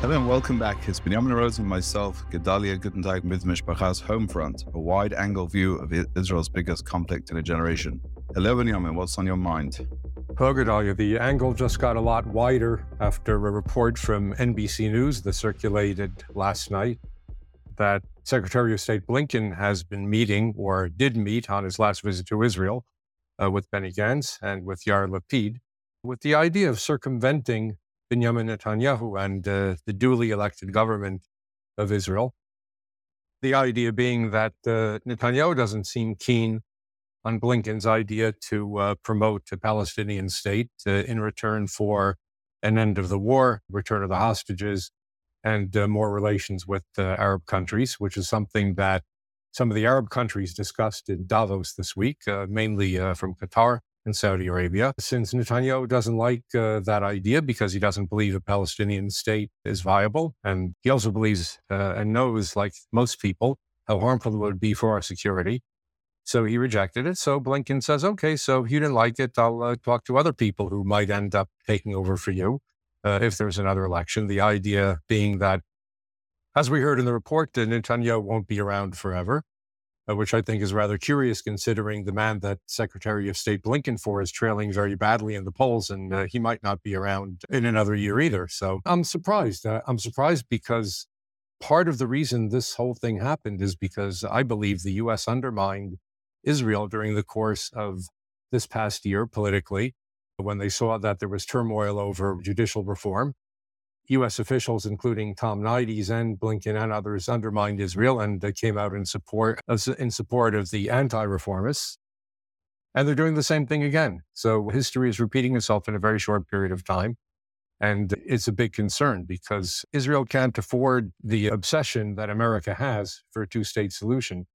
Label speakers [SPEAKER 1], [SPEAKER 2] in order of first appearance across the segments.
[SPEAKER 1] Hello and welcome back. It's Benjamin Rose and myself, Gedalia Guttentag mit Mishpacha's Homefront, a wide-angle view of Israel's biggest conflict in a generation. Hello, Benjamin. What's on your mind?
[SPEAKER 2] Hello, Gedalia. The angle just got a lot wider after a report from NBC News that circulated last night that Secretary of State Blinken has been meeting or did meet on his last visit to Israel uh, with Benny Gantz and with Yair Lapid with the idea of circumventing Benjamin Netanyahu and uh, the duly elected government of Israel. The idea being that uh, Netanyahu doesn't seem keen on Blinken's idea to uh, promote a Palestinian state uh, in return for an end of the war, return of the hostages, and uh, more relations with uh, Arab countries, which is something that some of the Arab countries discussed in Davos this week, mainly from Qatar in Saudi Arabia, since Netanyahu doesn't like uh, that idea because he doesn't believe a Palestinian state is viable. And he also believes uh, and knows, like most people, how harmful it would be for our security. So he rejected it. So Blinken says, okay, so if you didn't like it, I'll uh, talk to other people who might end up taking over for you uh, if there's another election. The idea being that, as we heard in the report, Netanyahu won't be around forever which I think is rather curious considering the man that Secretary of State Blinken for is trailing very badly in the polls, and uh, he might not be around in another year either. So I'm surprised. Uh, I'm surprised because part of the reason this whole thing happened is because I believe the U.S. undermined Israel during the course of this past year politically when they saw that there was turmoil over judicial reform U.S. officials, including Tom Nides and Blinken and others, undermined Israel and they came out in support in support of the anti-reformists. And they're doing the same thing again. So history is repeating itself in a very short period of time. And it's a big concern because Israel can't afford the obsession that America has for a two state solution.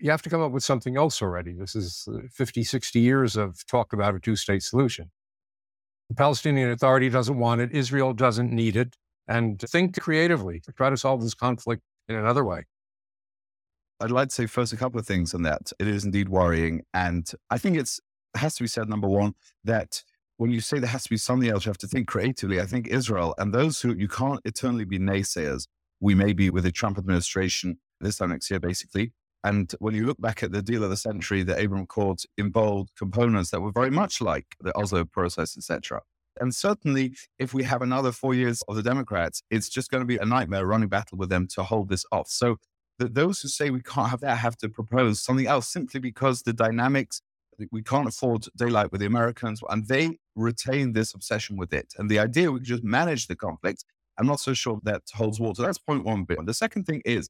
[SPEAKER 2] You have to come up with something else already. This is 50, 60 years of talk about a two state solution. The Palestinian Authority doesn't want it. Israel doesn't need it. And think creatively. Try to solve this conflict in another way.
[SPEAKER 1] I'd like to say first a couple of things on that. It is indeed worrying. And I think it's, it has to be said, number one, that when you say there has to be something else, you have to think creatively. I think Israel and those who you can't eternally be naysayers. We may be with the Trump administration this time next year, basically. And when you look back at the deal of the century, the Abraham Accords involved components that were very much like the Oslo process, etc. And certainly, if we have another four years of the Democrats, it's just going to be a nightmare running battle with them to hold this off. So, those who say we can't have that have to propose something else simply because the dynamics, we can't afford daylight with the Americans, and they retain this obsession with it. And the idea we could just manage the conflict, I'm not so sure that holds water. That's point one bit. The second thing is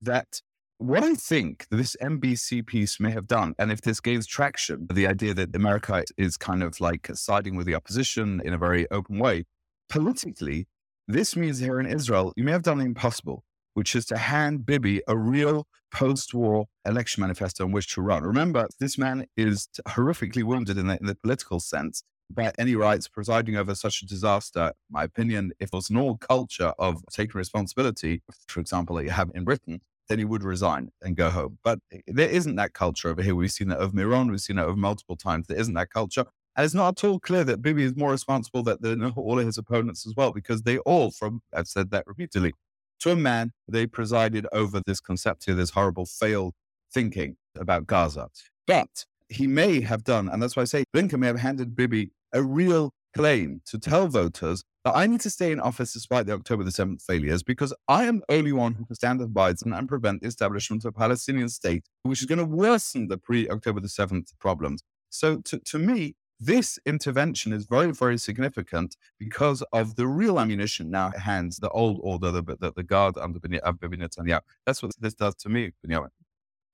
[SPEAKER 1] that what I think this NBC piece may have done, and if this gains traction, the idea that America is kind of like siding with the opposition in a very open way, politically, this means here in Israel, you may have done the impossible, which is to hand Bibi a real post war election manifesto on which to run. Remember, this man is horrifically wounded in the, in the political sense by any rights presiding over such a disaster. My opinion, if there was an culture of taking responsibility, for example, that you have in Britain, then he would resign and go home. But eh, there isn't that culture over here. We've seen that of Meron. We've seen that over multiple times. There isn't that culture. And it's not at all clear that Bibi is more responsible than all of his opponents as well, because they all, from I've said that repeatedly, to a man, they presided over this concept here, this horrible failed thinking about Gaza. But he may have done, and that's why I say Blinken may have handed Bibi a real claim to tell voters that I need to stay in office despite the October the 7th failures because I am the only one who can stand with Biden and prevent the establishment of a Palestinian state, which is going to worsen the pre October the 7th problems. So to, to me, this intervention is very, very significant because of the real ammunition now hands, the old order, the, the, the guard under Bibi Netanyahu. That's what this does to me, Benjamin.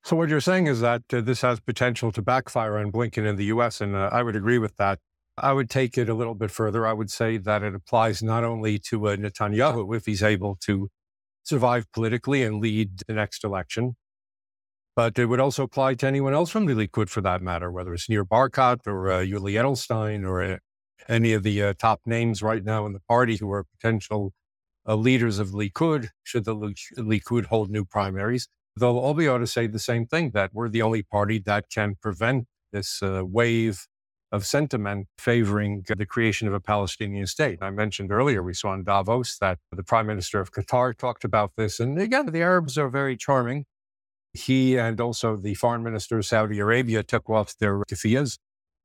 [SPEAKER 2] So what you're saying is that uh, this has potential to backfire on Blinken in the U.S., and uh, I would agree with that. I would take it a little bit further. I would say that it applies not only to uh, Netanyahu if he's able to survive politically and lead the next election, but it would also apply to anyone else from the Likud for that matter, whether it's Nir Barkat or uh, Yuli Edelstein or uh, any of the uh, top names right now in the party who are potential uh, leaders of Likud, should the Likud hold new primaries. They'll all be able to say the same thing that we're the only party that can prevent this uh, wave of sentiment favoring the creation of a Palestinian state. I mentioned earlier, we saw in Davos that the prime minister of Qatar talked about this. And again, the Arabs are very charming. He and also the foreign minister of Saudi Arabia took off their keffiyehs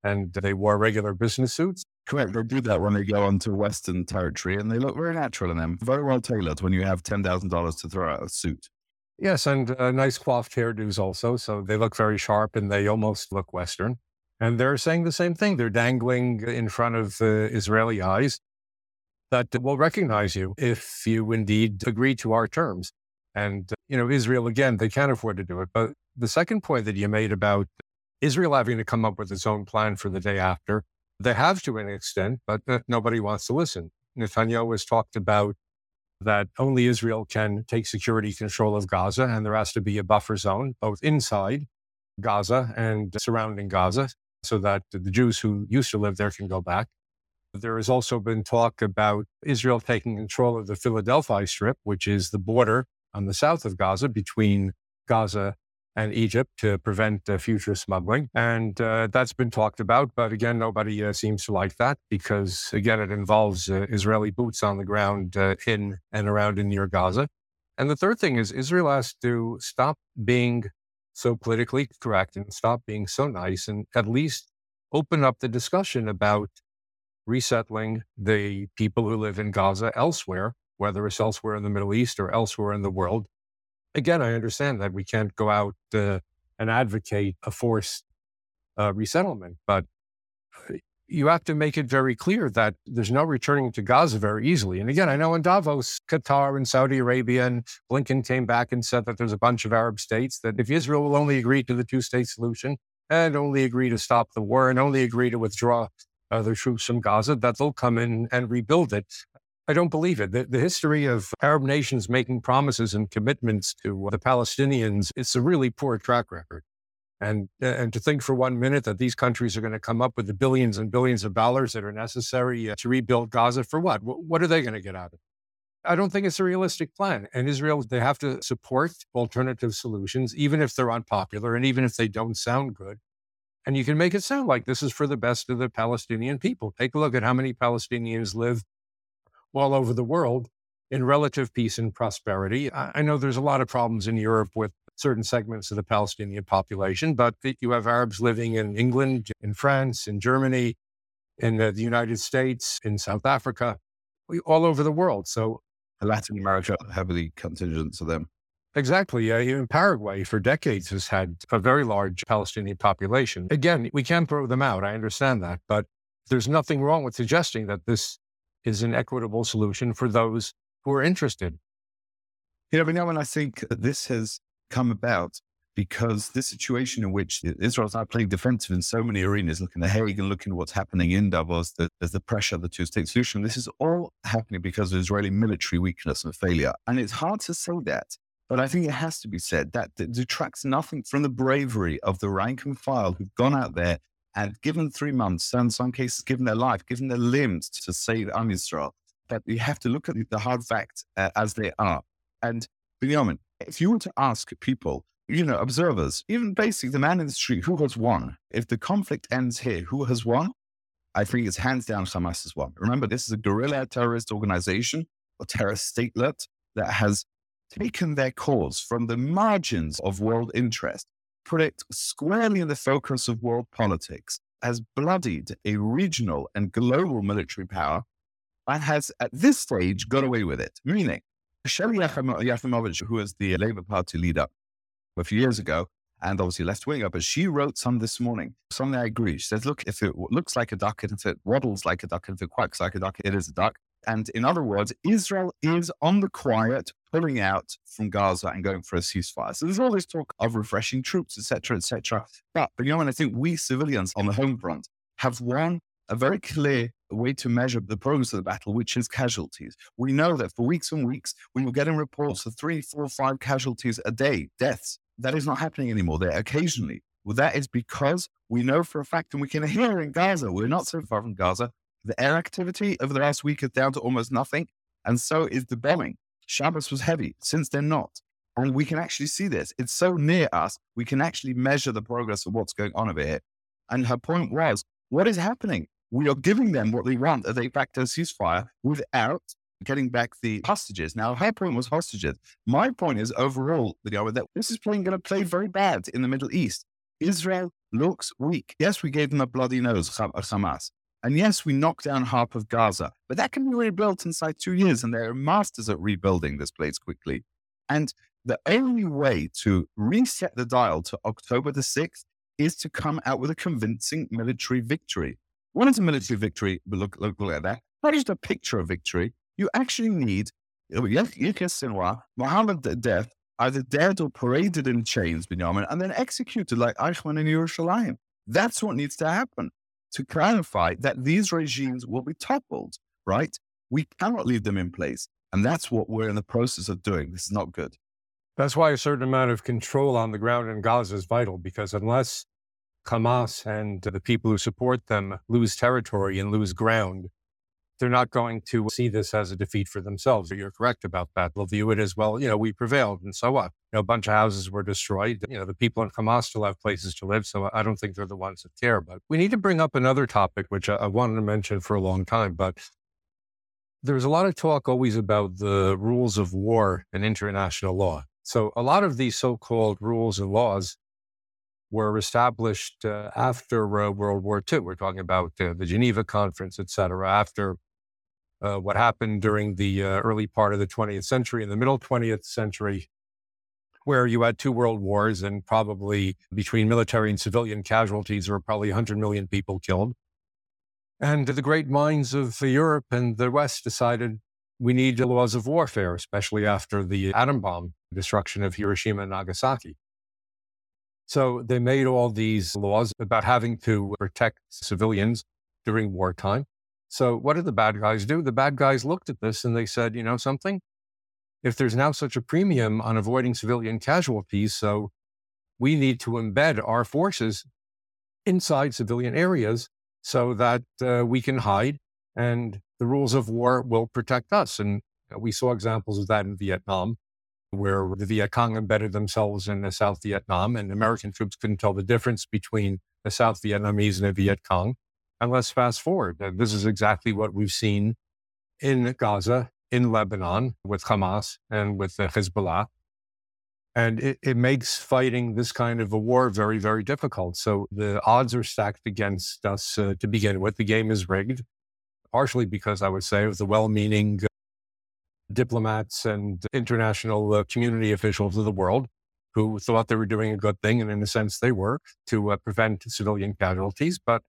[SPEAKER 2] and they wore regular business suits.
[SPEAKER 1] Correct. They do that when they go onto Western territory and they look very natural in them, very well tailored when you have $10,000 to throw out a suit.
[SPEAKER 2] Yes, and uh, nice coiffed hairdos also. So they look very sharp and they almost look Western. And they're saying the same thing. They're dangling in front of uh, Israeli eyes that will recognize you if you indeed agree to our terms. And, uh, you know, Israel, again, they can't afford to do it. But the second point that you made about Israel having to come up with its own plan for the day after, they have to an extent, but uh, nobody wants to listen. Netanyahu has talked about that only Israel can take security control of Gaza, and there has to be a buffer zone both inside Gaza and surrounding Gaza so that the Jews who used to live there can go back. There has also been talk about Israel taking control of the Philadelphia Strip, which is the border on the south of Gaza between Gaza and Egypt to prevent uh, future smuggling. And uh, that's been talked about. But again, nobody uh, seems to like that because, again, it involves uh, Israeli boots on the ground uh, in and around and near Gaza. And the third thing is Israel has to stop being so politically correct and stop being so nice and at least open up the discussion about resettling the people who live in Gaza elsewhere, whether it's elsewhere in the Middle East or elsewhere in the world. Again, I understand that we can't go out uh, and advocate a forced uh, resettlement, but you have to make it very clear that there's no returning to Gaza very easily. And again, I know in Davos, Qatar and Saudi Arabia and Blinken came back and said that there's a bunch of Arab states that if Israel will only agree to the two state solution and only agree to stop the war and only agree to withdraw uh, their troops from Gaza, that they'll come in and rebuild it. I don't believe it. The, the, history of Arab nations making promises and commitments to the Palestinians, it's a really poor track record. And, and to think for one minute that these countries are going to come up with the billions and billions of dollars that are necessary uh, to rebuild Gaza for what? What are they going to get out of it? I don't think it's a realistic plan. And Israel, they have to support alternative solutions, even if they're unpopular and even if they don't sound good. And you can make it sound like this is for the best of the Palestinian people. Take a look at how many Palestinians live all over the world in relative peace and prosperity. I know there's a lot of problems in Europe with certain segments of the Palestinian population, but you have Arabs living in England, in France, in Germany, in the United States, in South Africa, all over the world. So
[SPEAKER 1] Latin America, heavily contingent to them.
[SPEAKER 2] Exactly. Uh, even Paraguay for decades has had a very large Palestinian population. Again, we can't throw them out. I understand that. But there's nothing wrong with suggesting that this is an equitable solution for those who are interested.
[SPEAKER 1] You know, but now when I think this has come about because this situation in which Israel's now playing defensive in so many arenas, looking at Hague and looking at what's happening in Davos, the, there's the pressure of the two state solution. This is all happening because of Israeli military weakness and failure. And it's hard to say that, but I think it has to be said that it detracts nothing from the bravery of the rank and file who've gone out there and given three months, and in some cases given their life, given their limbs to save Am Yisrael. That you have to look at the hard facts uh, as they are. And Binyamin, if you were to ask people, you know, observers, even basically the man in the street, who has won? If the conflict ends here, who has won? I think it's hands down Hamas has won. Remember, this is a guerrilla terrorist organization or terrorist statelet that has taken their cause from the margins of world interest, put it squarely in the focus of world politics, has bloodied a regional and global military power, and has at this stage got away with it. Meaning, Shelly Yachimovich, who was the Labour Party leader a few years ago, and obviously left winger, but she wrote some this morning. Something I agree. She says, look, if it looks like a duck and if it waddles like a duck and if it quacks like a duck, it is a duck. And in other words, Israel is on the quiet, pulling out from Gaza and going for a ceasefire. So there's all this talk of refreshing troops, etc., etc. But, but you know, and I think we civilians on the home front have won a very clear way to measure the progress of the battle, which is casualties. We know that for weeks and weeks, we were getting reports of three, four, five casualties a day, deaths. That is not happening anymore. There occasionally. Well, that is because we know for a fact, and we can hear in Gaza, we're not so far from Gaza, the air activity over the last week is down to almost nothing. And so is the bombing. Shabbos was heavy. Since they're not. And we can actually see this. It's so near us, we can actually measure the progress of what's going on over here. And her point was what is happening? We are giving them what they want, as a facto ceasefire, without getting back the hostages. Now, her point was hostages. My point is overall, the know, that this is playing going to play very bad in the Middle East. Israel looks weak. Yes, we gave them a bloody nose, Hamas. And yes, we knocked down half of Gaza, but that can be rebuilt inside two years. And they're masters at rebuilding this place quickly. And the only way to reset the dial to October the 6th is to come out with a convincing military victory. What is a military victory? Look, look, look at that. Not just a picture of victory. You actually need Yahya Sinwar, Muhammad Deif, either dead or paraded in chains, Binyamin, and then executed like Eichmann in Yerushalayim. That's what needs to happen to clarify that these regimes will be toppled, right? We cannot leave them in place. And that's what we're in the process of doing. This is not good.
[SPEAKER 2] That's why a certain amount of control on the ground in Gaza is vital, because unless Hamas and the people who support them lose territory and lose ground, they're not going to see this as a defeat for themselves. You're correct about that. They'll view it as, well, you know, we prevailed and so what? You know, a bunch of houses were destroyed. You know, the people in Hamas still have places to live. So I don't think they're the ones that care. But we need to bring up another topic, which I, I wanted to mention for a long time. But there's a lot of talk always about the rules of war and international law. So a lot of these so called rules and laws were established uh, after uh, World War II. We're talking about uh, the Geneva Conference, et cetera, after uh, what happened during the uh, early part of the 20th century, in the middle 20th century, where you had two world wars and probably between military and civilian casualties, there were probably 100 million people killed. And the great minds of Europe and the West decided we need laws of warfare, especially after the atom bomb destruction of Hiroshima and Nagasaki. So they made all these laws about having to protect civilians during wartime. So what did the bad guys do? The bad guys looked at this and they said, you know something? If there's now such a premium on avoiding civilian casualties, so we need to embed our forces inside civilian areas so that uh, we can hide and the rules of war will protect us. And we saw examples of that in Vietnam, where the Viet Cong embedded themselves in the South Vietnam and American troops couldn't tell the difference between the South Vietnamese and the Viet Cong. And let's fast forward. This is exactly what we've seen in Gaza, in Lebanon, with Hamas and with the Hezbollah. And it, it, makes fighting this kind of a war very, very difficult. So the odds are stacked against us uh, to begin with. The game is rigged, partially because I would say of the well meaning uh, diplomats and international uh, community officials of the world who thought they were doing a good thing. And in a sense, they were to uh, prevent civilian casualties. But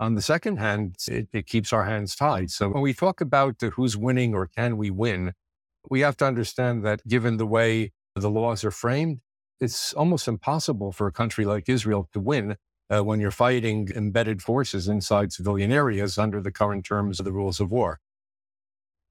[SPEAKER 2] on the second hand, it, it, keeps our hands tied. So when we talk about who's winning or can we win, we have to understand that given the way the laws are framed, it's almost impossible for a country like Israel to win uh, when you're fighting embedded forces inside civilian areas under the current terms of the rules of war.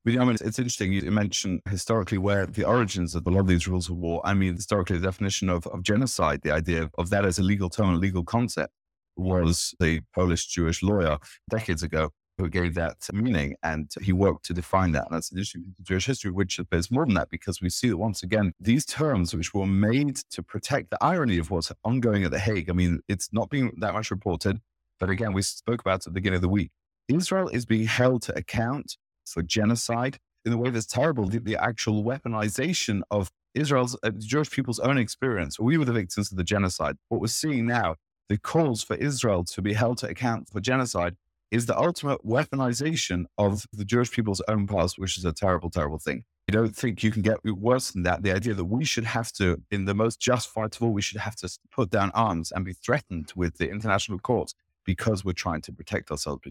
[SPEAKER 1] I mean, it's interesting. You mentioned historically where the origins of a lot of these rules of war. I mean, historically, the definition of, of genocide, the idea of, that as a legal term, a legal concept, was a Polish Jewish lawyer decades ago who gave that meaning and he worked to define that. And that's an issue in Jewish history, which is more than that because we see that once again, these terms which were made to protect the irony of what's ongoing at The Hague. I mean, it's not being that much reported, but again, we spoke about at the beginning of the week. Israel is being held to account for genocide in a way that's terrible. The, the actual weaponization of Israel's uh, Jewish people's own experience. We were the victims of the genocide. What we're seeing now the calls for Israel to be held to account for genocide is the ultimate weaponization of the Jewish people's own past, which is a terrible, terrible thing. I don't think you can get worse than that. The idea that we should have to, in the most just fight of all, we should have to put down arms and be threatened with the international courts because we're trying to protect ourselves,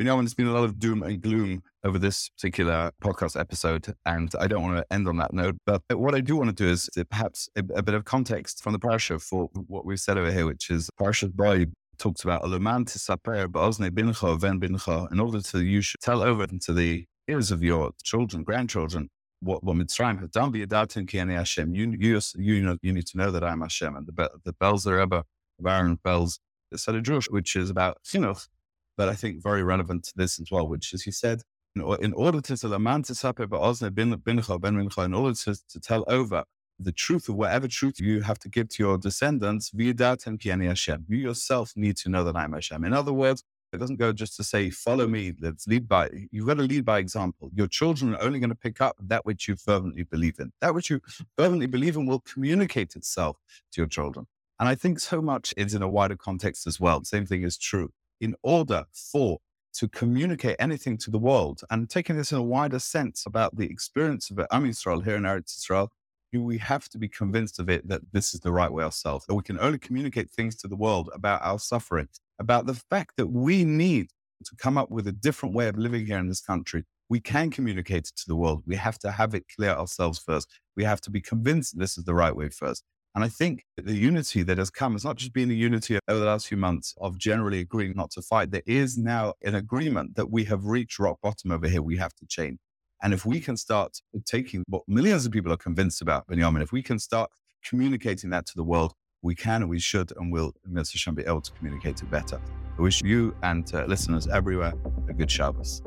[SPEAKER 1] Binyamin. Binyamin, there's been a lot of doom and gloom over this particular podcast episode, and I don't want to end on that note. But what I do want to do is uh, perhaps a, a bit of context from the parasha for what we've said over here, which is Parashat Bo talks about Aluman tisaper ba'ozne bincha ven bincha, in order to you should tell over to the ears of your children, grandchildren, what, what Mitzrayim have done. B'yadatim ki ani Hashem. You, you, you, know, you need to know that I'm Hashem. And the, the bells are ever of Aaron bells, the Jewish, which is about chinuch but I think very relevant to this as well, which as you said, in, order to in order to, to tell over the truth of whatever truth you have to give to your descendants, Hashem. you yourself need to know that I'm Hashem. In other words, It doesn't go just to say, follow me. Let's lead by, you've got to lead by example. Your children are only going to pick up that which you fervently believe in. That which you fervently believe in will communicate itself to your children. And I think so much is in a wider context as well. Same thing is true. In order for to communicate anything to the world and taking this in a wider sense about the experience of Am Yisrael here in Eretz Israel, we have to be convinced of it that this is the right way ourselves. That we can only communicate things to the world about our suffering, about the fact that we need to come up with a different way of living here in this country. We can communicate it to the world. We have to have it clear ourselves first. We have to be convinced this is the right way first. And I think the unity that has come has not just been a unity over the last few months of generally agreeing not to fight. There is now an agreement that we have reached rock bottom over here. We have to change. And if we can start taking what millions of people are convinced about, Benjamin, if we can start communicating that to the world, we can and we should and we'll Mr. Be able to communicate it better. I wish you and uh, listeners everywhere a good Shabbos.